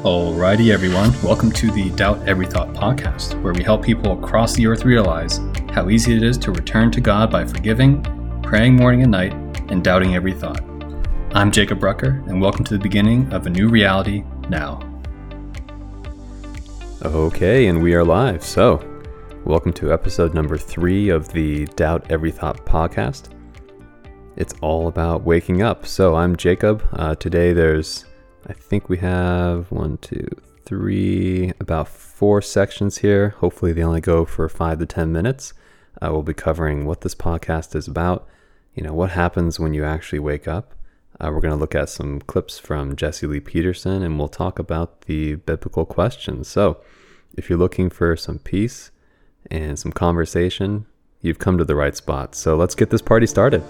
Alrighty, everyone. Welcome to the Doubt Every Thought podcast, where we help people across the earth realize how easy it is to return to God by forgiving, praying morning and night, and doubting every thought. I'm Jacob Rucker, and welcome to the beginning of a new reality now. Okay, and we are live. So, welcome to episode number three of the Doubt Every Thought podcast. It's all about waking up. So, I'm Jacob. Uh, today, there's, I think we have one, two, three, about four sections here. Hopefully, they only go for five to 10 minutes. Uh, we'll be covering what this podcast is about, you know, what happens when you actually wake up. Uh, we're going to look at some clips from Jesse Lee Peterson and we'll talk about the biblical questions. So, if you're looking for some peace and some conversation, you've come to the right spot. So, let's get this party started.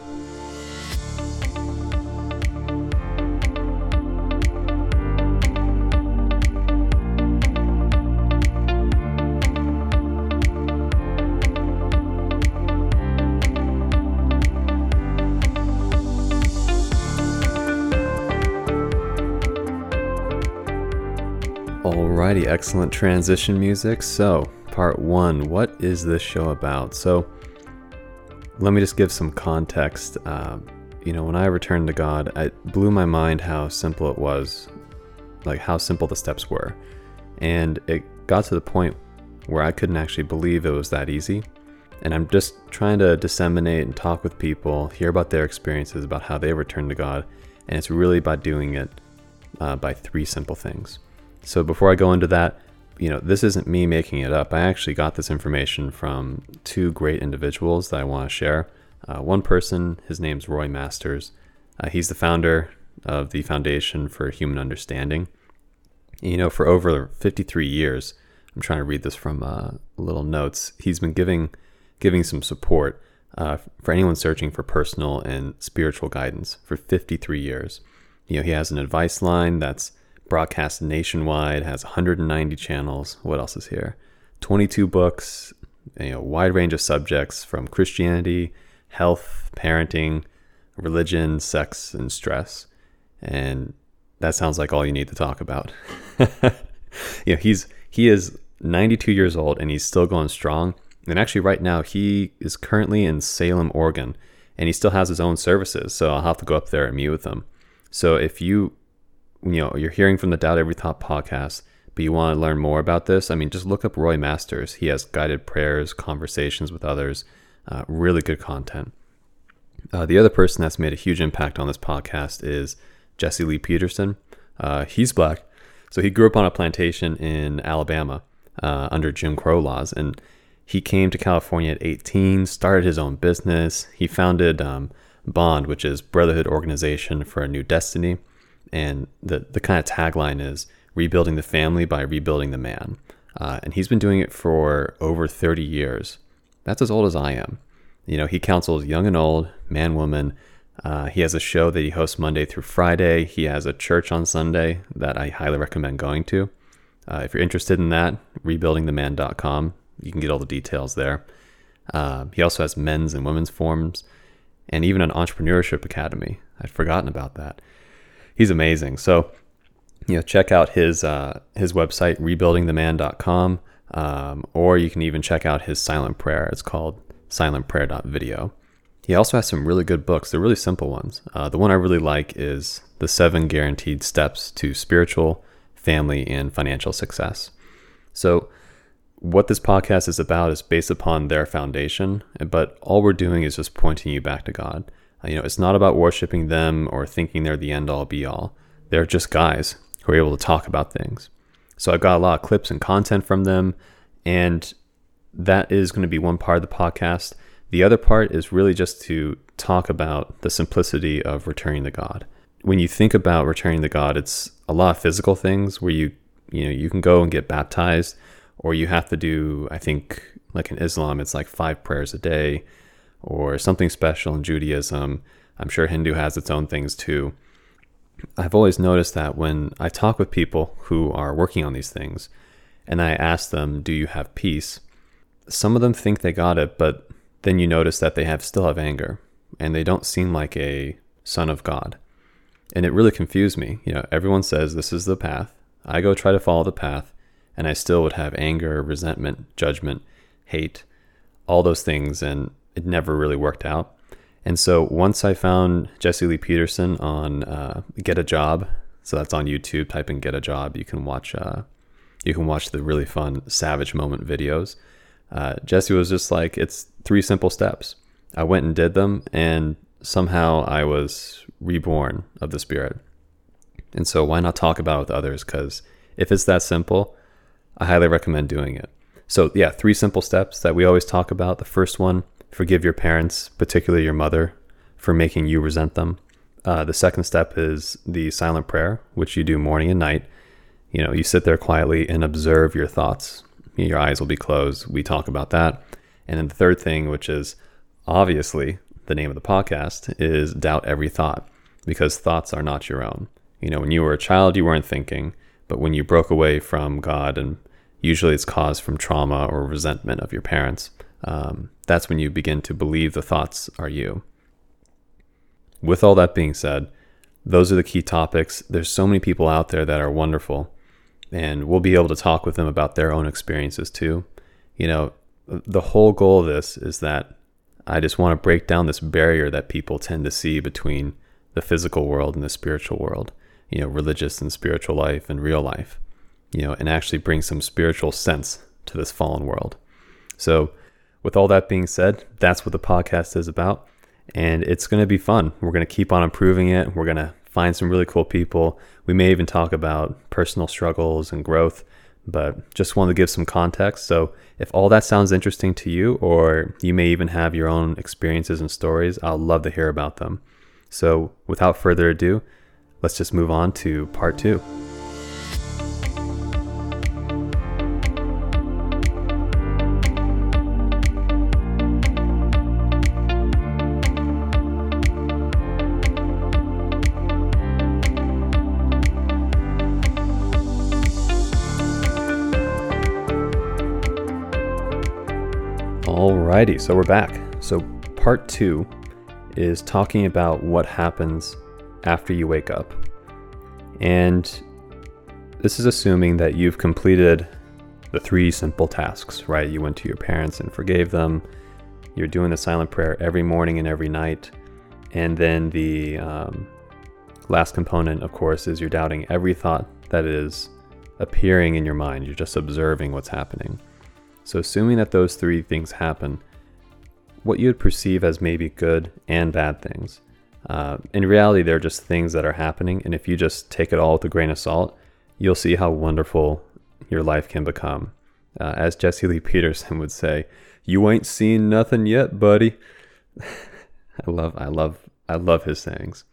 Alrighty, excellent transition music. So, part one what is this show about? So, let me just give some context. Uh, you know, when I returned to God, it blew my mind how simple it was, like how simple the steps were. And it got to the point where I couldn't actually believe it was that easy. And I'm just trying to disseminate and talk with people, hear about their experiences, about how they returned to God. And it's really about doing it uh, by three simple things. So before I go into that, you know, this isn't me making it up. I actually got this information from two great individuals that I want to share. Uh, one person, his name's Roy Masters. Uh, he's the founder of the Foundation for Human Understanding. You know, for over 53 years, I'm trying to read this from uh, little notes. He's been giving giving some support uh, for anyone searching for personal and spiritual guidance for 53 years. You know, he has an advice line that's broadcast nationwide, has 190 channels. What else is here? 22 books, you know, wide range of subjects from Christianity, health, parenting, religion, sex, and stress. And that sounds like all you need to talk about. you know, he's he is 92 years old and he's still going strong. And actually, right now, he is currently in Salem, Oregon, and he still has his own services. So I'll have to go up there and meet with him. So if you you know you're hearing from the Doubt Every Thought podcast, but you want to learn more about this, I mean, just look up Roy Masters. He has guided prayers, conversations with others, uh, really good content. Uh, the other person that's made a huge impact on this podcast is Jesse Lee Peterson. Uh, he's black, so he grew up on a plantation in Alabama uh, under Jim Crow laws, and he came to California at 18, started his own business. He founded um, Bond, which is Brotherhood Organization for a New Destiny and the the kind of tagline is rebuilding the family by rebuilding the man. Uh, and he's been doing it for over 30 years. That's as old as I am. You know, he counsels young and old, man, woman. Uh, he has a show that he hosts Monday through Friday. He has a church on Sunday that I highly recommend going to. Uh, if you're interested in that, rebuildingtheman.com. You can get all the details there. Uh, he also has men's and women's forums and even an entrepreneurship academy. I'd forgotten about that he's amazing. So, you know, check out his uh, his website rebuildingtheman.com, um, or you can even check out his silent prayer. It's called silentprayer.video. He also has some really good books. They're really simple ones. Uh, the one I really like is The Seven Guaranteed Steps to Spiritual, Family, and Financial Success. So, what this podcast is about is based upon their foundation, but all we're doing is just pointing you back to God. Uh, you know, it's not about worshiping them or thinking they're the end all be all. They're just guys who are able to talk about things. So I've got a lot of clips and content from them, and that is going to be one part of the podcast. The other part is really just to talk about the simplicity of returning to God. When you think about returning to God, it's a lot of physical things where you you know you can go and get baptized, or you have to do I think like in Islam it's like five prayers a day or something special in Judaism. I'm sure Hindu has its own things too. I've always noticed that when I talk with people who are working on these things and I ask them, Do you have peace? Some of them think they got it, but then you notice that they have still have anger and they don't seem like a son of God. And it really confused me. You know, everyone says this is the path, I go try to follow the path, and I still would have anger, resentment, judgment, hate, all those things, and it never really worked out. And so once I found Jesse Lee Peterson on uh, Get a Job, so that's on YouTube. Type in "Get a Job." You can watch. Uh, you can watch the really fun Savage Moment videos. Uh, Jesse was just like, "It's three simple steps." I went and did them, and somehow I was reborn of the Spirit. And so, why not talk about it with others? Because if it's that simple, I highly recommend doing it. So, yeah, three simple steps that we always talk about. The first one forgive your parents, particularly your mother, for making you resent them. Uh, the second step is the silent prayer, which you do morning and night. You know, you sit there quietly and observe your thoughts. Your eyes will be closed. We talk about that. And then the third thing, which is obviously the name of the podcast, is doubt every thought because thoughts are not your own. You know, when you were a child, you weren't thinking, but when you broke away from God, and usually it's caused from trauma or resentment of your parents, um, that's when you begin to believe the thoughts are you. With all that being said, those are the key topics. There's so many people out there that are wonderful, and we'll be able to talk with them about their own experiences too. You know, the whole goal of this is that I just want to break down this barrier that people tend to see between the physical world and the spiritual world, you know, religious and spiritual life and real life, you know, and actually bring some spiritual sense to this fallen world. So, with all that being said, that's what the podcast is about. And it's going to be fun. We're going to keep on improving it. We're going to find some really cool people. We may even talk about personal struggles and growth, but just wanted to give some context. So, if all that sounds interesting to you, or you may even have your own experiences and stories, I'll love to hear about them. So, without further ado, let's just move on to part two. Alrighty, so we're back. So, part two is talking about what happens after you wake up. And this is assuming that you've completed the three simple tasks, right? You went to your parents and forgave them. You're doing the silent prayer every morning and every night. And then the um, last component, of course, is you're doubting every thought that is appearing in your mind. You're just observing what's happening. So, assuming that those three things happen, what you would perceive as maybe good and bad things, uh, in reality, they're just things that are happening. And if you just take it all with a grain of salt, you'll see how wonderful your life can become. Uh, as Jesse Lee Peterson would say, "You ain't seen nothing yet, buddy." I love, I love, I love his sayings.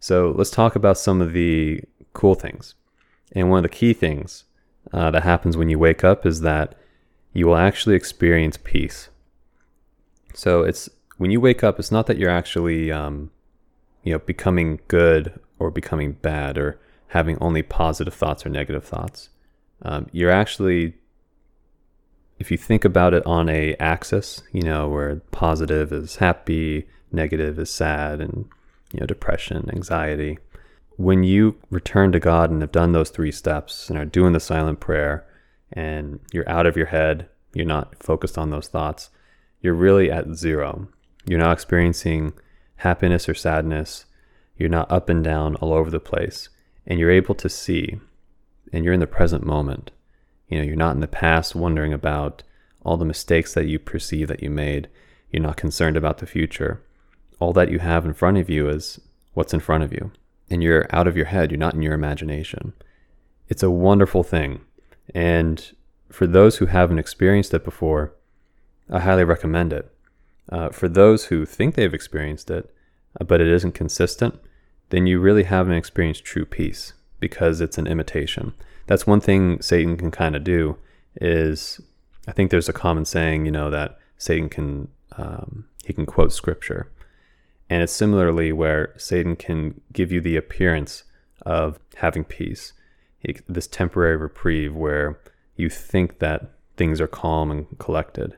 So let's talk about some of the cool things. And one of the key things uh, that happens when you wake up is that you will actually experience peace. So it's when you wake up, it's not that you're actually, um, you know, becoming good or becoming bad or having only positive thoughts or negative thoughts. Um, you're actually, if you think about it on a axis, you know, where positive is happy, negative is sad, and you know, depression, anxiety. When you return to God and have done those three steps and are doing the silent prayer, and you're out of your head, you're not focused on those thoughts, you're really at zero. You're not experiencing happiness or sadness. You're not up and down all over the place. And you're able to see, and you're in the present moment. You know, you're not in the past wondering about all the mistakes that you perceive that you made. You're not concerned about the future. All that you have in front of you is what's in front of you. And you're out of your head. You're not in your imagination. It's a wonderful thing. And for those who haven't experienced it before, I highly recommend it. Uh, for those who think they've experienced it, uh, but it isn't consistent, then you really haven't experienced true peace because it's an imitation. That's one thing Satan can kind of do. Is I think there's a common saying, you know, that Satan can um, he can quote scripture, and it's similarly where Satan can give you the appearance of having peace, this temporary reprieve where you think that things are calm and collected.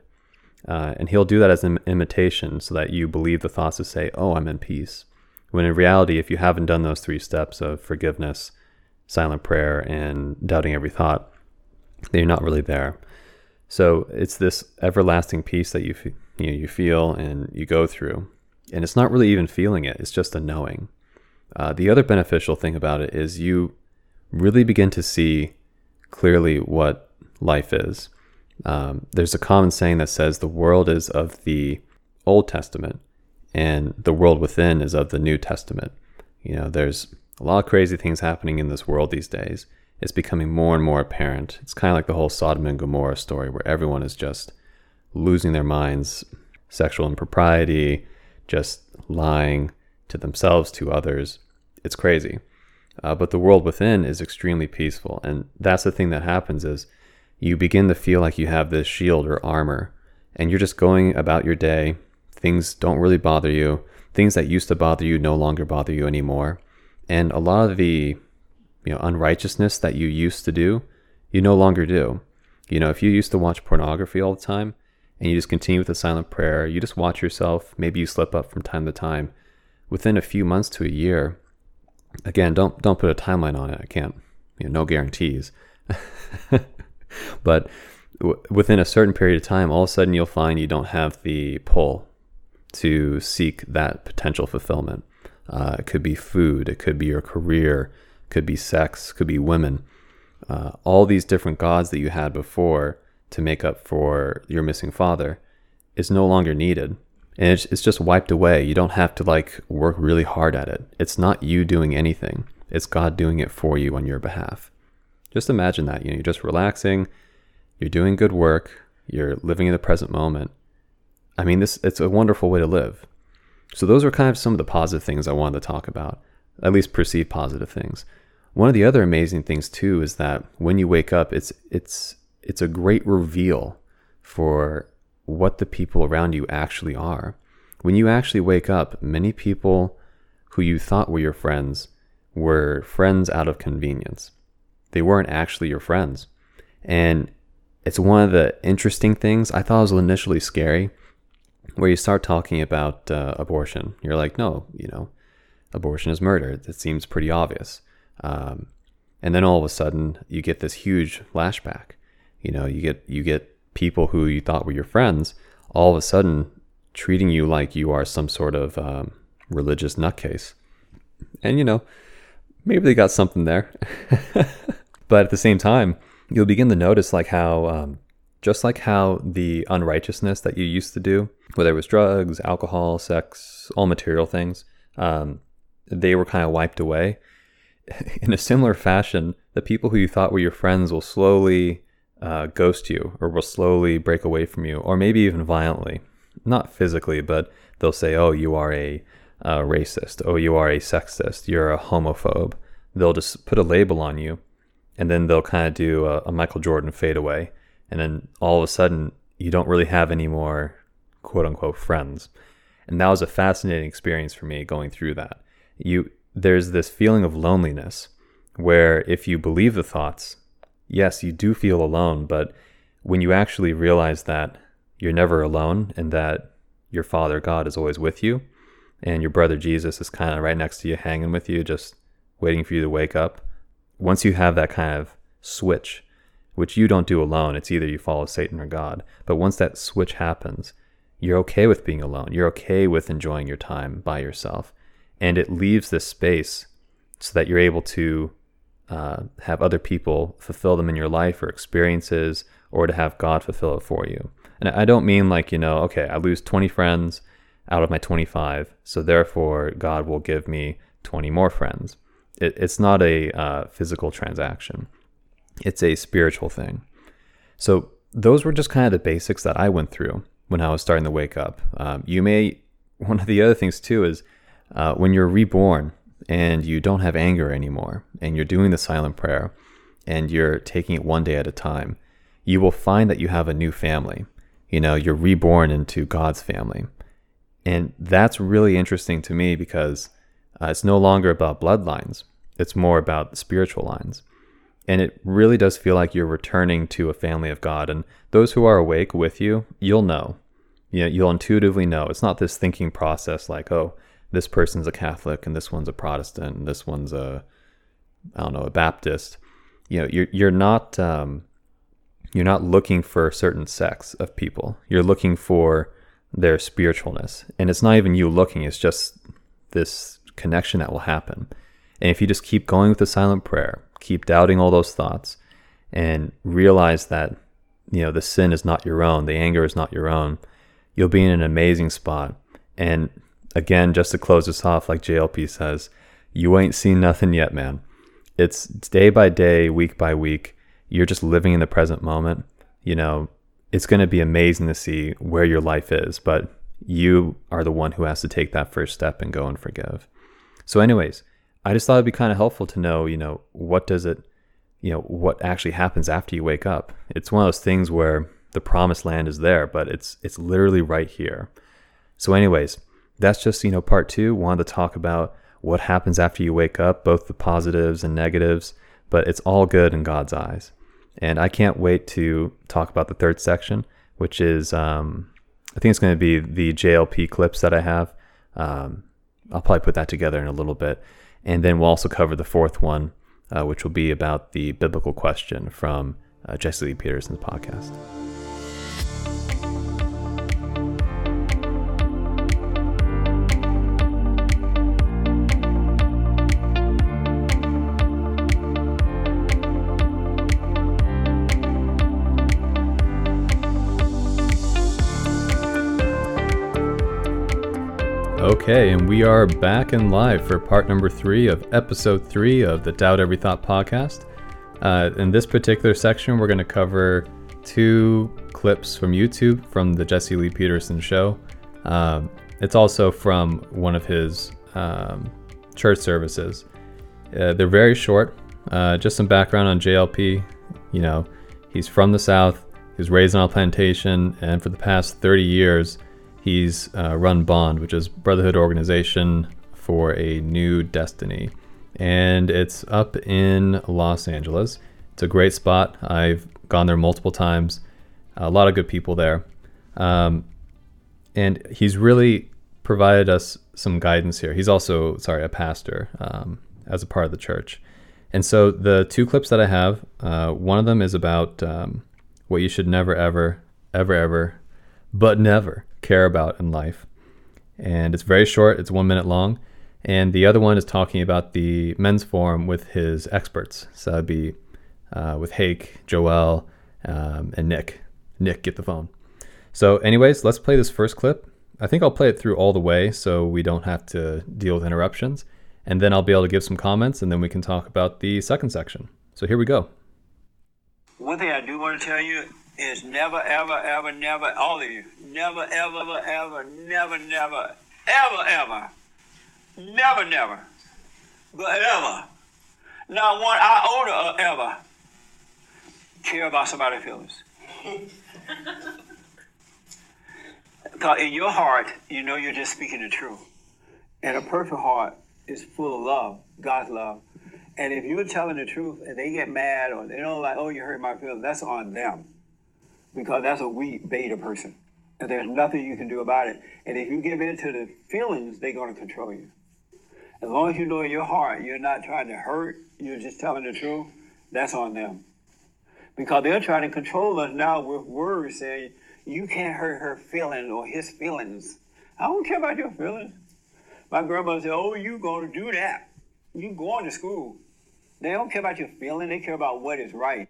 Uh, and he'll do that as an imitation so that you believe the thoughts to say, oh, I'm in peace. When in reality, if you haven't done those three steps of forgiveness, silent prayer and doubting every thought, then you're not really there. So it's this everlasting peace that you you know, you feel and you go through, and it's not really even feeling it; it's just a knowing. Uh, the other beneficial thing about it is you really begin to see clearly what life is. Um, there's a common saying that says the world is of the Old Testament, and the world within is of the New Testament. You know, there's a lot of crazy things happening in this world these days. It's becoming more and more apparent. It's kind of like the whole Sodom and Gomorrah story where everyone is just losing their minds, sexual impropriety, just lying to themselves, to others. It's crazy. Uh, but the world within is extremely peaceful. And that's the thing that happens is you begin to feel like you have this shield or armor and you're just going about your day. Things don't really bother you. Things that used to bother you no longer bother you anymore. And a lot of the you know unrighteousness that you used to do, you no longer do. You know, if you used to watch pornography all the time and you just continue with the silent prayer, you just watch yourself, maybe you slip up from time to time, within a few months to a year. Again, don't don't put a timeline on it. I can't, you know, no guarantees. but w- within a certain period of time, all of a sudden you'll find you don't have the pull to seek that potential fulfillment. Uh, it could be food, it could be your career, could be sex, could be women. Uh, all these different gods that you had before to make up for your missing father is no longer needed. And it's, it's just wiped away. You don't have to like work really hard at it. It's not you doing anything. It's God doing it for you on your behalf. Just imagine that. You know, you're just relaxing, you're doing good work, you're living in the present moment. I mean, this it's a wonderful way to live. So those are kind of some of the positive things I wanted to talk about, at least perceived positive things. One of the other amazing things too is that when you wake up, it's it's it's a great reveal for what the people around you actually are. When you actually wake up, many people who you thought were your friends were friends out of convenience. They weren't actually your friends. And it's one of the interesting things. I thought was initially scary where you start talking about uh, abortion. You're like, no, you know, abortion is murder. It seems pretty obvious. Um, and then all of a sudden, you get this huge flashback. You know, you get you get people who you thought were your friends, all of a sudden treating you like you are some sort of um, religious nutcase. And you know, maybe they got something there. but at the same time, you'll begin to notice like how um, just like how the unrighteousness that you used to do, whether it was drugs, alcohol, sex, all material things, um, they were kind of wiped away. In a similar fashion, the people who you thought were your friends will slowly uh, ghost you or will slowly break away from you, or maybe even violently. Not physically, but they'll say, oh, you are a, a racist. Oh, you are a sexist. You're a homophobe. They'll just put a label on you, and then they'll kind of do a, a Michael Jordan fade away and then all of a sudden you don't really have any more quote unquote friends and that was a fascinating experience for me going through that you there's this feeling of loneliness where if you believe the thoughts yes you do feel alone but when you actually realize that you're never alone and that your father god is always with you and your brother jesus is kind of right next to you hanging with you just waiting for you to wake up once you have that kind of switch which you don't do alone. It's either you follow Satan or God. But once that switch happens, you're okay with being alone. You're okay with enjoying your time by yourself. And it leaves this space so that you're able to uh, have other people fulfill them in your life or experiences, or to have God fulfill it for you. And I don't mean like, you know, okay, I lose 20 friends out of my 25, so therefore God will give me 20 more friends. It, it's not a uh, physical transaction it's a spiritual thing. So those were just kind of the basics that I went through when I was starting to wake up. Um, you may, one of the other things too is uh, when you're reborn and you don't have anger anymore and you're doing the silent prayer and you're taking it one day at a time, you will find that you have a new family. You know, you're reborn into God's family. And that's really interesting to me because uh, it's no longer about bloodlines, it's more about spiritual lines. And it really does feel like you're returning to a family of God. And those who are awake with you, you'll know. You know, you'll intuitively know. It's not this thinking process like, oh, this person's a Catholic and this one's a Protestant and this one's a I don't know, a Baptist, you know, you're you're not um, you're not looking for a certain sex of people. You're looking for their spiritualness, and it's not even you looking. It's just this connection that will happen. And if you just keep going with the silent prayer, keep doubting all those thoughts, and realize that you know the sin is not your own, the anger is not your own, you'll be in an amazing spot. And again, just to close this off, like JLP says, you ain't seen nothing yet, man. It's, day by day, week by week. You're just living in the present moment. You know, it's going to be amazing to see where your life is, but you are the one who has to take that first step and go and forgive. So, anyways, I just thought it'd be kind of helpful to know, you know, what does it, you know, what actually happens after you wake up. It's one of those things where the promised land is there, but it's it's literally right here. So, anyways, that's just you know part two. Wanted to talk about what happens after you wake up, both the positives and negatives, but it's all good in God's eyes. And I can't wait to talk about the third section, which is um, I think it's going to be the JLP clips that I have. Um, I'll probably put that together in a little bit, and then we'll also cover the fourth one, uh, which will be about the biblical question from uh, Jesse Lee Peterson's podcast. Okay, and we are back in live for part number three of episode three of the Doubt Every Thought podcast. Uh, in this particular section, we're going to cover two clips from YouTube from the Jesse Lee Peterson show. Um, it's also from one of his um, church services. Uh, they're very short. Uh, just some background on JLP. You know, he's from the South. He was raised on a plantation, and for the past 30 years, He's uh, run Bond, which is Brotherhood Organization for a New Destiny, and it's up in Los Angeles. It's a great spot. I've gone there multiple times. A lot of good people there, um, and he's really provided us some guidance here. He's also, sorry, a pastor um, as a part of the church. And so the two clips that I have, uh, one of them is about um, what you should never, ever, ever, ever, but never care about in life. And it's very short, it's one minute long. And the other one is talking about the men's forum with his experts. So that'd be uh, with Hake, Joel, um, and Nick. Nick, get the phone. So, anyways, let's play this first clip. I think I'll play it through all the way so we don't have to deal with interruptions. And then I'll be able to give some comments and then we can talk about the second section. So, here we go. One thing I do want to tell you is never, ever, ever, never, all of you, never, ever, ever, ever, never, never, ever, ever, never, never, but ever, not one iota of ever care about somebody's feelings. Because in your heart, you know you're just speaking the truth. And a perfect heart is full of love, God's love. And if you're telling the truth and they get mad or they don't like, oh, you hurt my feelings, that's on them because that's a weak beta person. And there's nothing you can do about it. And if you give in to the feelings, they're going to control you. As long as you know in your heart you're not trying to hurt, you're just telling the truth, that's on them. Because they're trying to control us now with words saying, you can't hurt her feelings or his feelings. I don't care about your feelings. My grandmother said, oh, you going to do that. You going to school. They don't care about your feeling. They care about what is right.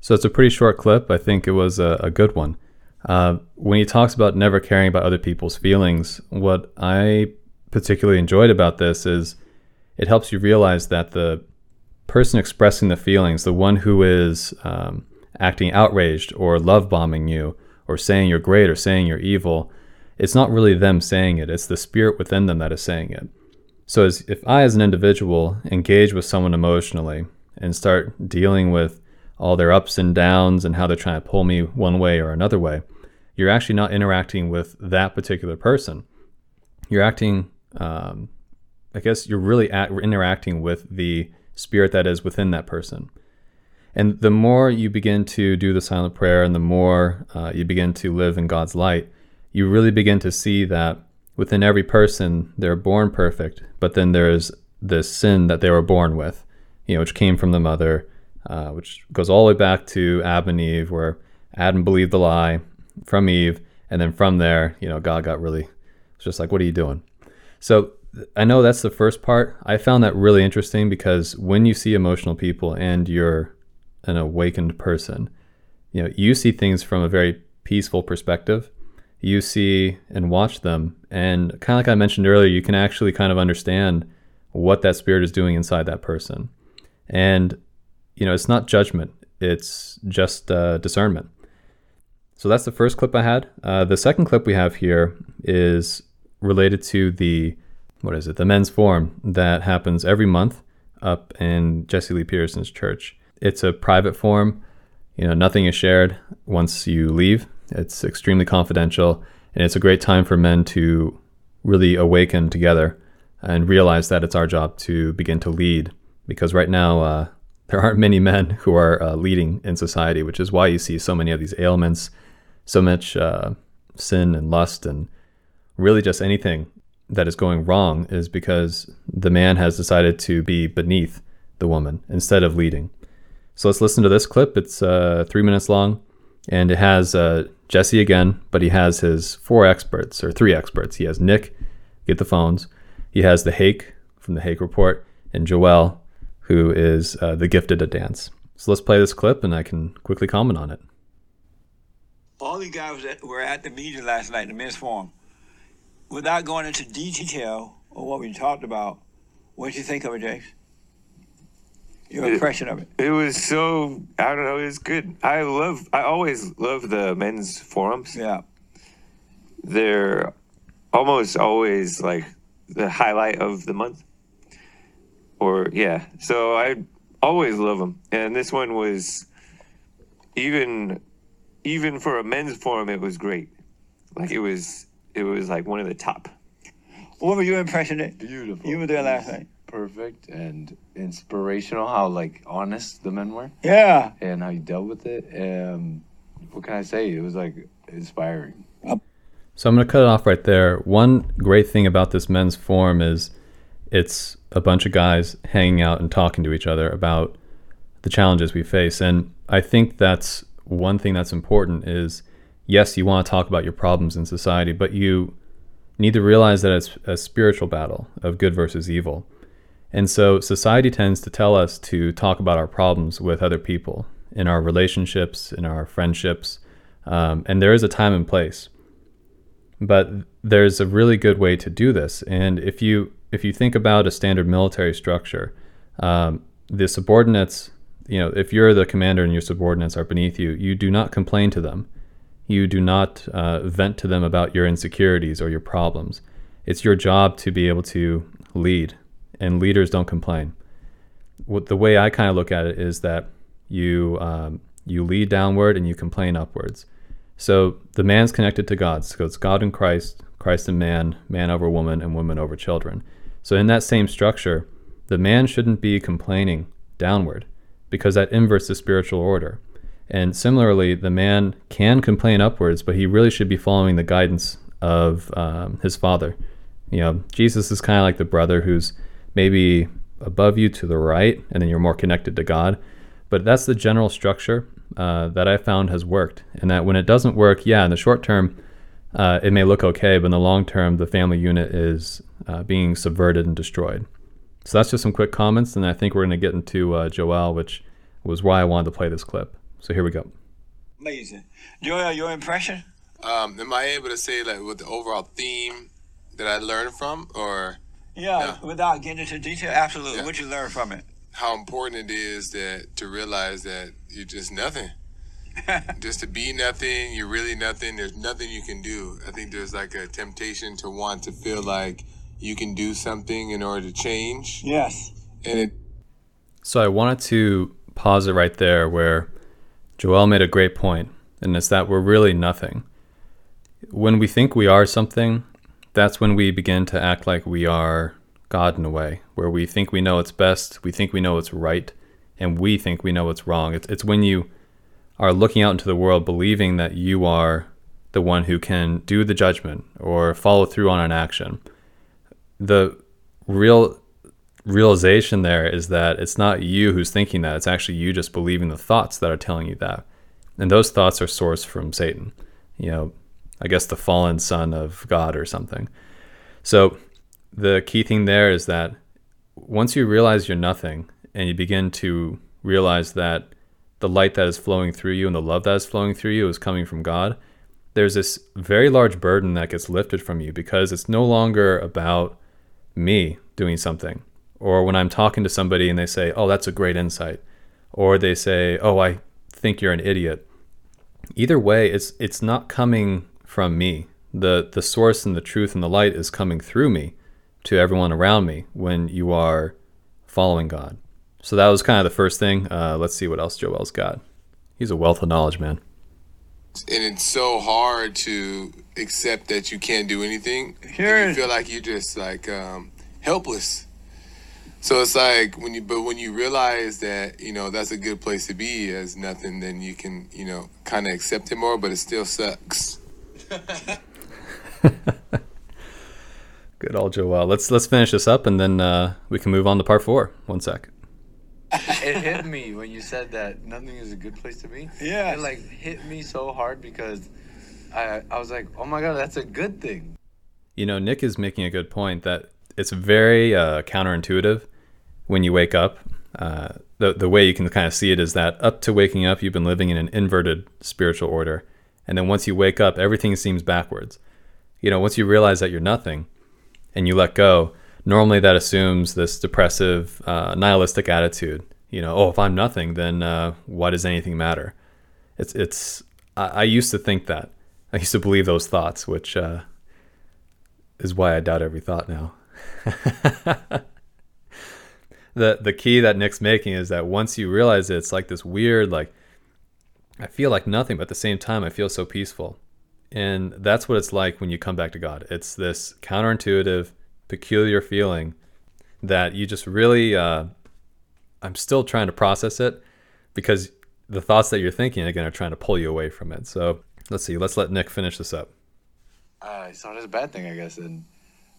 So it's a pretty short clip. I think it was a, a good one. Uh, when he talks about never caring about other people's feelings, what I particularly enjoyed about this is it helps you realize that the person expressing the feelings, the one who is um, acting outraged or love bombing you or saying you're great or saying you're evil, it's not really them saying it, it's the spirit within them that is saying it. So as, if I, as an individual, engage with someone emotionally and start dealing with all their ups and downs and how they're trying to pull me one way or another way. You're actually not interacting with that particular person. You're acting, um, I guess, you're really at, interacting with the spirit that is within that person. And the more you begin to do the silent prayer and the more uh, you begin to live in God's light, you really begin to see that within every person, they're born perfect, but then there's this sin that they were born with. you know, which came from the mother, uh, which goes all the way back to Adam and Eve, where Adam believed the lie from Eve, and then from there, you know, God got really, it's just like, what are you doing? So I know that's the first part. I found that really interesting because when you see emotional people and you're an awakened person, you know, you see things from a very peaceful perspective. You see and watch them, and kind of like I mentioned earlier, you can actually kind of understand what that spirit is doing inside that person. And you know, it's not judgment; it's just uh, discernment. So that's the first clip I had. Uh, the second clip we have here is related to the what is it? The men's forum that happens every month up in Jesse Lee Peterson's church. It's a private forum. You know, nothing is shared once you leave. It's extremely confidential, and it's a great time for men to really awaken together and realize that it's our job to begin to lead. Because right now, uh, there aren't many men who are uh, leading in society, which is why you see so many of these ailments, so much uh, sin and lust, and really just anything that is going wrong is because the man has decided to be beneath the woman instead of leading. So let's listen to this clip. It's uh, three minutes long, and it has uh, Jesse again, but he has his four experts or three experts. He has Nick, get the phones. He has the Hake from the Hake Report, and Joel, who is uh, the gifted at dance. So let's play this clip, and I can quickly comment on it. All the guys that were at the meeting last night, the men's forum, without going into detail of what we talked about, what did you think of it, James? Your It- impression of it? It was so I don't know. It was good. I love. I always love the men's forums. Yeah. They're almost always like the highlight of the month. Or yeah, so I always love them. And this one was even even for a men's forum, it was great. Like it was it was like one of the top. What were your impression? Nick? Beautiful. You were there last night. Perfect and inspirational. How like honest the men were Yeah. and how you dealt with it. Um, what can I say? It was like inspiring. So I'm going to cut it off right there. One great thing about this men's forum is it's a bunch of guys hanging out and talking to each other about the challenges we face. And I think that's one thing that's important is yes, you want to talk about your problems in society, but you need to realize that it's a spiritual battle of good versus evil. And so society tends to tell us to talk about our problems with other people in our relationships, in our friendships. Um, and there is a time and place but there's a really good way to do this and if you if you think about a standard military structure um, the subordinates you know if you're the commander and your subordinates are beneath you you do not complain to them you do not uh, vent to them about your insecurities or your problems it's your job to be able to lead and leaders don't complain what the way i kind of look at it is that you um, you lead downward and you complain upwards so the man's connected to God. So it's God and Christ, Christ and man, man over woman, and woman over children. So in that same structure, the man shouldn't be complaining downward because that inverts the spiritual order. And similarly, the man can complain upwards, but he really should be following the guidance of um, his father. You know, Jesus is kind of like the brother who's maybe above you to the right, and then you're more connected to God. But that's the general structure uh, that I found has worked. And that when it doesn't work, yeah, in the short term, uh, it may look okay, but in the long term, the family unit is uh, being subverted and destroyed. So that's just some quick comments, and I think we're going to get into uh, Joel, which was why I wanted to play this clip. So here we go. Amazing. Joel, your impression? Um, am I able to say like what the overall theme that I learned from, or Yeah, Yeah. without getting into detail, absolutely. Yeah. What you learn from it? how important it is that to realize that you're just nothing, just to be nothing. You're really nothing. There's nothing you can do. I think there's like a temptation to want to feel like you can do something in order to change, Yes. and it So I wanted to pause it right there where Joel made a great point, and it's that we're really nothing. When we think we are something, that's when we begin to act like we are God in a way, where we think we know what's best, we think we know what's right, and we think we know what's wrong. It's, it's when you are looking out into the world believing that you are the one who can do the judgment or follow through on an action. The real realization there is that it's not you who's thinking that. It's actually you just believing the thoughts that are telling you that. And those thoughts are sourced from Satan, you know, I guess the fallen son of God or something. So the key thing there is that once you realize you're nothing and you begin to realize that the light that is flowing through you and the love that is flowing through you is coming from God, there's this very large burden that gets lifted from you because it's no longer about me doing something. Or when I'm talking to somebody and they say, Oh, that's a great insight. Or they say, Oh, I think you're an idiot. Either way, it's it's not coming from me. The the source and the truth and the light is coming through me to everyone around me when you are following God. So that was kind of the first thing. Uh, let's see what else Joel's got. He's a wealth of knowledge, man. And it's so hard to accept that you can't do anything. Sure. You feel like you're just like um, helpless. So it's like when you, but when you realize that you know that's a good place to be as nothing, then you can you know kind of accept it more. But it still sucks. Good old Joel. Let's let's finish this up and then uh, we can move on to part four. One sec. it hit me when you said that nothing is a good place to be. Yeah. It like hit me so hard because I I was like, oh my god, that's a good thing. You know, Nick is making a good point that it's very uh, counterintuitive when you wake up. Uh, the the way you can kind of see it is that up to waking up, you've been living in an inverted spiritual order, and then once you wake up, everything seems backwards. You know, once you realize that you're nothing, and you let go, normally that assumes this depressive, uh, nihilistic attitude. You know, oh, if I'm nothing, then uh, why does anything matter? It's it's. I, I, used to think that. I used to believe those thoughts, which uh, is why I doubt every thought now. the the key that Nick's making is that once you realize it, it's like this weird like I feel like nothing, but at the same time I feel so peaceful. And that's what it's like when you come back to God. It's this counterintuitive, peculiar feeling that you just really uh, I'm still trying to process it because the thoughts that you're thinking again are trying to pull you away from it. So let's see, let's let Nick finish this up. I saw it as a bad thing, I guess, and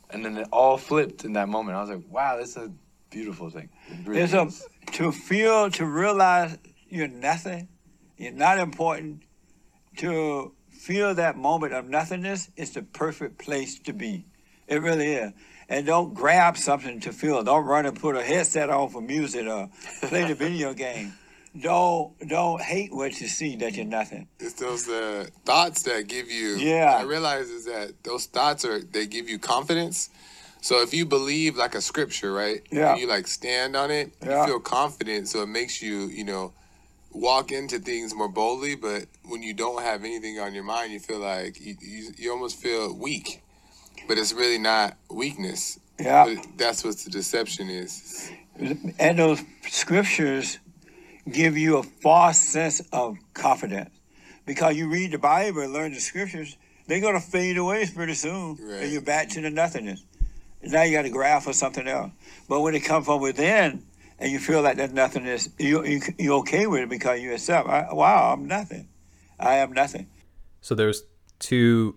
and then it all flipped in that moment. I was like, wow, that's a beautiful thing. It really It's a, to feel, to realize you're nothing, you're not important, to feel that moment of nothingness is the perfect place to be. It really is. And don't grab something to feel. Don't run and put a headset on for music or play the video game. Don't don't hate what you see that you're nothing. It's those uh, thoughts that give you. Yeah. I realize is that those thoughts are they give you confidence. So if you believe like a scripture, right? Yeah. And you like stand on it. Yeah. You feel confident, so it makes you, you know, walk into things more boldly. But when you don't have anything on your mind, you feel like you you, you almost feel weak. But it's really not weakness. Yeah. But that's what the deception is. And those scriptures give you a false sense of confidence. Because you read the Bible and learn the scriptures, they're going to fade away pretty soon. Right. And you're back to the nothingness. Now you got to grab for something else. But when it comes from within and you feel like that nothingness, you, you, you're okay with it because you accept, I, wow, I'm nothing. I am nothing. So there's two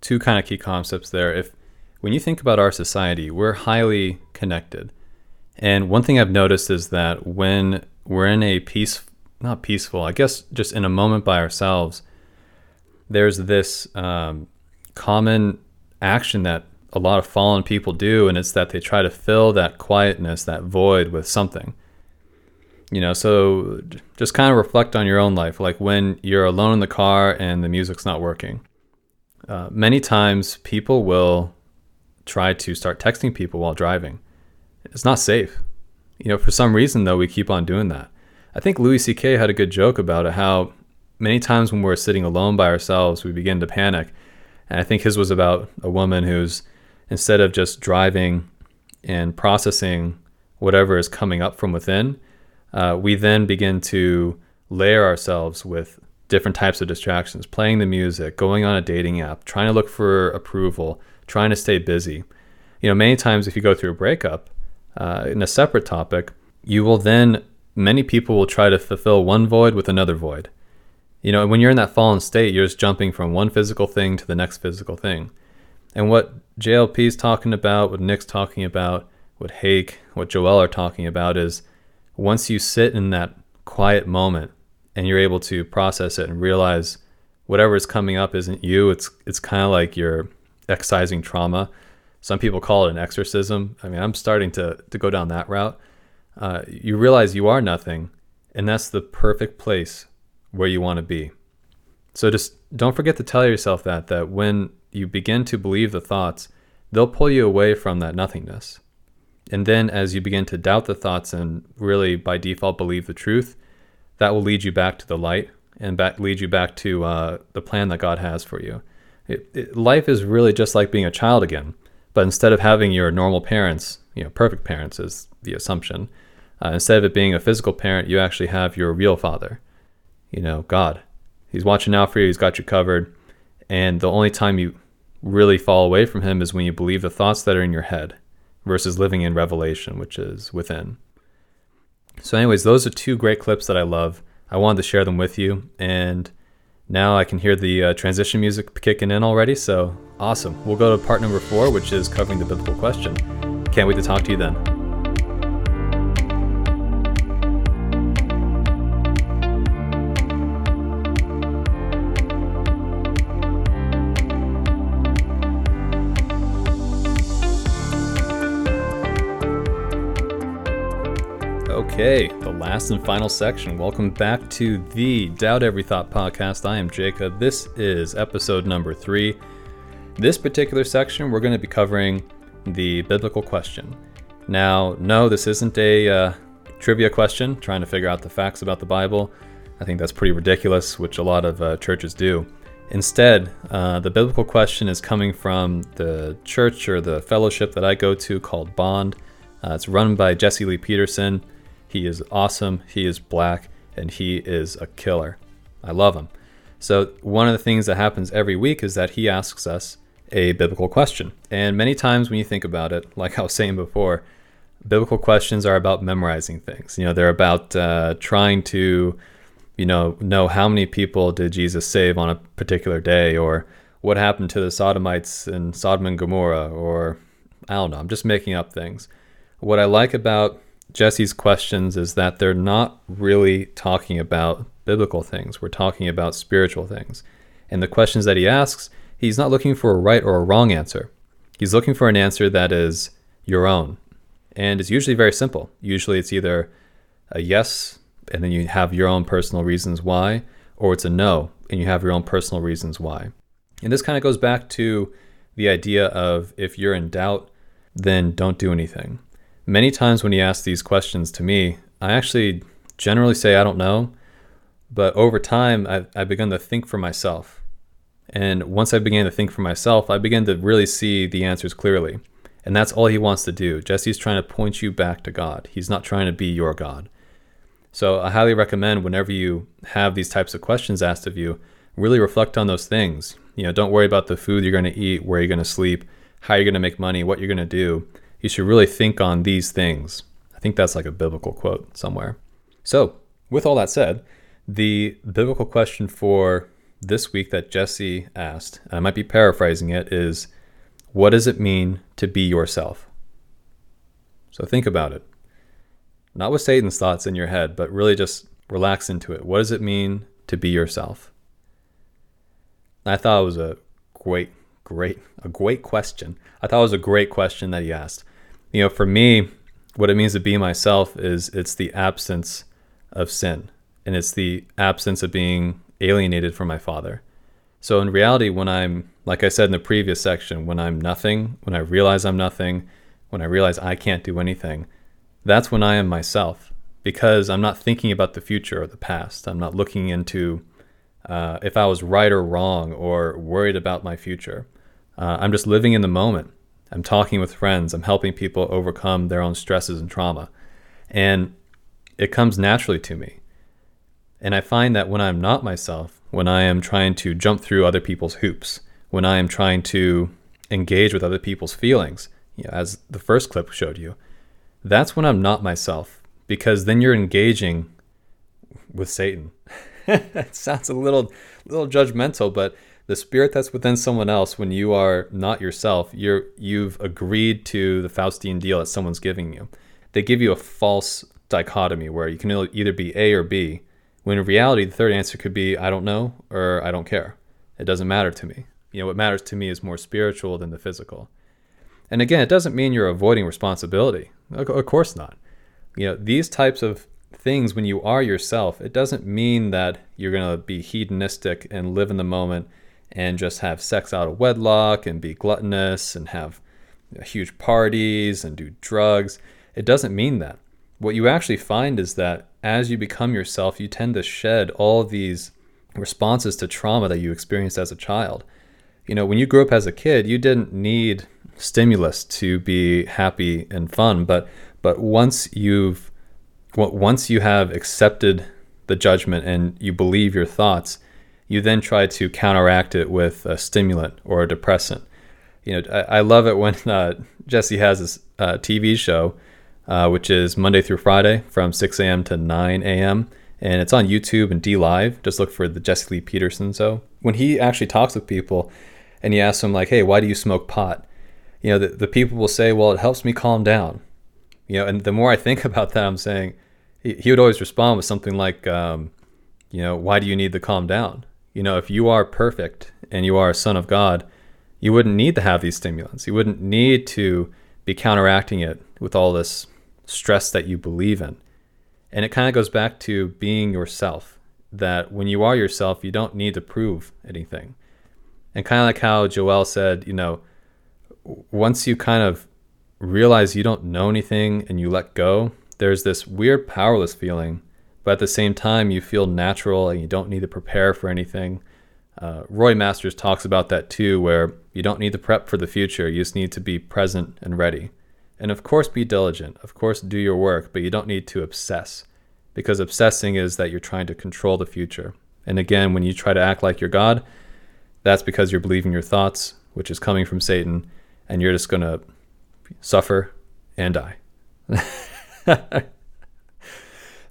two kind of key concepts there. If when you think about our society, we're highly connected. And one thing I've noticed is that when we're in a peace not peaceful, I guess just in a moment by ourselves, there's this um, common action that a lot of fallen people do, and it's that they try to fill that quietness, that void with something. You know, so just kind of reflect on your own life. Like when you're alone in the car and the music's not working. Uh, many times people will try to start texting people while driving. It's not safe. You know, for some reason, though, we keep on doing that. I think Louis C.K. had a good joke about it how many times when we're sitting alone by ourselves, we begin to panic. And I think his was about a woman who's, instead of just driving and processing whatever is coming up from within, uh, we then begin to layer ourselves with different types of distractions, playing the music, going on a dating app, trying to look for approval, trying to stay busy. You know, many times if you go through a breakup uh, in a separate topic, you will then, many people will try to fulfill one void with another void. You know, when you're in that fallen state, you're just jumping from one physical thing to the next physical thing. And what JLP is talking about, what Nick's talking about, what Hake, what Joel are talking about is once you sit in that quiet moment and you're able to process it and realize whatever is coming up isn't you, it's it's kind of like you're excising trauma. Some people call it an exorcism. I mean, I'm starting to to go down that route. Uh, you realize you are nothing, and that's the perfect place where you want to be. So just don't forget to tell yourself that that when you begin to believe the thoughts, they'll pull you away from that nothingness. And then as you begin to doubt the thoughts and really by default believe the truth, that will lead you back to the light and back, lead you back to uh, the plan that God has for you. It, it, life is really just like being a child again, but instead of having your normal parents, you know, perfect parents is the assumption. Uh, instead of it being a physical parent, you actually have your real father, you know, God. He's watching out for you. He's got you covered. And the only time you really fall away from him is when you believe the thoughts that are in your head versus living in revelation, which is within. So, anyways, those are two great clips that I love. I wanted to share them with you, and now I can hear the uh, transition music kicking in already. So, awesome. We'll go to part number four, which is covering the biblical question. Can't wait to talk to you then. Okay, the last and final section. Welcome back to the Doubt Every Thought podcast. I am Jacob. This is episode number three. This particular section, we're going to be covering the biblical question. Now, no, this isn't a uh, trivia question, trying to figure out the facts about the Bible. I think that's pretty ridiculous, which a lot of uh, churches do. Instead, uh, the biblical question is coming from the church or the fellowship that I go to called Bond. Uh, it's run by Jesse Lee Peterson. He is awesome. He is black and he is a killer. I love him. So, one of the things that happens every week is that he asks us a biblical question. And many times when you think about it, like I was saying before, biblical questions are about memorizing things. You know, they're about uh, trying to, you know, know how many people did Jesus save on a particular day, or what happened to the Sodomites in Sodom and Gomorrah, or I don't know. I'm just making up things. What I like about Jesse's questions is that they're not really talking about biblical things. We're talking about spiritual things. And the questions that he asks, he's not looking for a right or a wrong answer. He's looking for an answer that is your own. And it's usually very simple. Usually it's either a yes, and then you have your own personal reasons why, or it's a no, and you have your own personal reasons why. And this kind of goes back to the idea of if you're in doubt, then don't do anything. Many times when you ask these questions to me, I actually generally say I don't know, but over time I've, I've begun to think for myself. And once I began to think for myself, I began to really see the answers clearly. And that's all he wants to do. Jesse's trying to point you back to God. He's not trying to be your God. So I highly recommend whenever you have these types of questions asked of you, really reflect on those things. You know, don't worry about the food you're going to eat, where you're going to sleep, how you're going to make money, what you're going to do you should really think on these things. I think that's like a biblical quote somewhere. So, with all that said, the biblical question for this week that Jesse asked, and I might be paraphrasing it, is what does it mean to be yourself? So think about it. Not with Satan's thoughts in your head, but really just relax into it. What does it mean to be yourself? I thought it was a great great, a great question. I thought it was a great question that he asked. You know, for me, what it means to be myself is it's the absence of sin and it's the absence of being alienated from my father. So in reality, when I'm, like I said in the previous section, when I'm nothing, when I realize I'm nothing, when I realize I can't do anything, that's when I am myself because I'm not thinking about the future or the past. I'm not looking into uh, if I was right or wrong or worried about my future. Uh, I'm just living in the moment. I'm talking with friends. I'm helping people overcome their own stresses and trauma. And it comes naturally to me. And I find that when I'm not myself, when I am trying to jump through other people's hoops, when I am trying to engage with other people's feelings, you know, as the first clip showed you, that's when I'm not myself because then you're engaging with Satan. it sounds a little little judgmental, but the spirit that's within someone else when you are not yourself, you're you've agreed to the Faustian deal that someone's giving you. They give you a false dichotomy where you can either be A or B, when in reality the third answer could be I don't know or I don't care. It doesn't matter to me. You know, what matters to me is more spiritual than the physical. And again, it doesn't mean you're avoiding responsibility. Of course not. You know, these types of things when you are yourself, it doesn't mean that you're going to be hedonistic and live in the moment and just have sex out of wedlock and be gluttonous and have you know, huge parties and do drugs. It doesn't mean that. What you actually find is that as you become yourself, you tend to shed all these responses to trauma that you experienced as a child. You know, when you grew up as a kid, you didn't need stimulus to be happy and fun, but but once you've once you have accepted the judgment and you believe your thoughts, you then try to counteract it with a stimulant or a depressant. You know, I, I love it when uh, Jesse has this uh, TV show, uh, which is Monday through Friday from 6 a.m. to 9 a.m. And it's on YouTube and DLive. Just look for the Jesse Lee Peterson show. When he actually talks with people and he asks them, like, hey, why do you smoke pot? You know, the, the people will say, well, it helps me calm down. You know, and the more I think about that, I'm saying, he, he would always respond with something like, um, you know, why do you need to calm down? You know, if you are perfect and you are a son of God, you wouldn't need to have these stimulants. You wouldn't need to be counteracting it with all this stress that you believe in. And it kind of goes back to being yourself, that when you are yourself, you don't need to prove anything. And kind of like how Joel said, you know, once you kind of realize you don't know anything and you let go, there's this weird powerless feeling but at the same time, you feel natural and you don't need to prepare for anything. Uh, Roy Masters talks about that too, where you don't need to prep for the future. You just need to be present and ready. And of course, be diligent. Of course, do your work, but you don't need to obsess because obsessing is that you're trying to control the future. And again, when you try to act like you're God, that's because you're believing your thoughts, which is coming from Satan, and you're just going to suffer and die.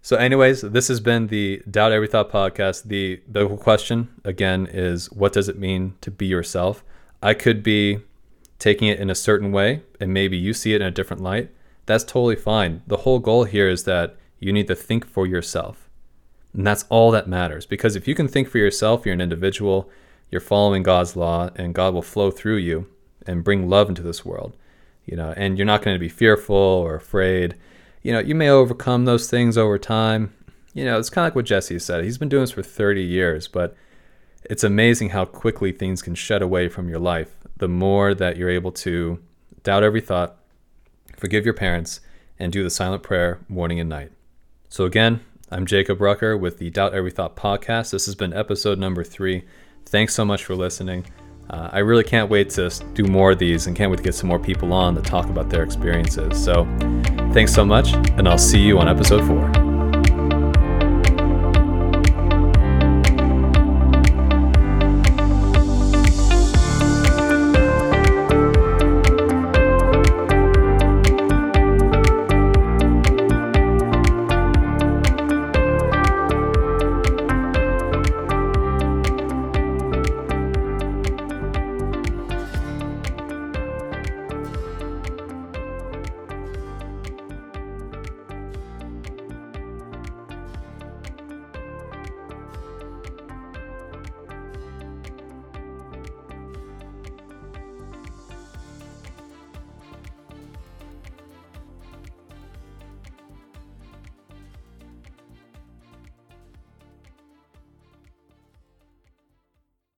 So, anyways, this has been the Doubt Every Thought podcast. The the question again is, what does it mean to be yourself? I could be taking it in a certain way, and maybe you see it in a different light. That's totally fine. The whole goal here is that you need to think for yourself, and that's all that matters. Because if you can think for yourself, you're an individual. You're following God's law, and God will flow through you and bring love into this world. You know, and you're not going to be fearful or afraid you know, you may overcome those things over time. You know, it's kind of like what Jesse said. He's been doing this for 30 years, but it's amazing how quickly things can shed away from your life the more that you're able to doubt every thought, forgive your parents, and do the silent prayer morning and night. So, again, I'm Jacob Rucker with the Doubt Every Thought podcast. This has been episode number three. Thanks so much for listening. Uh, I really can't wait to do more of these and can't wait to get some more people on to talk about their experiences. So, thanks so much, and I'll see you on episode four.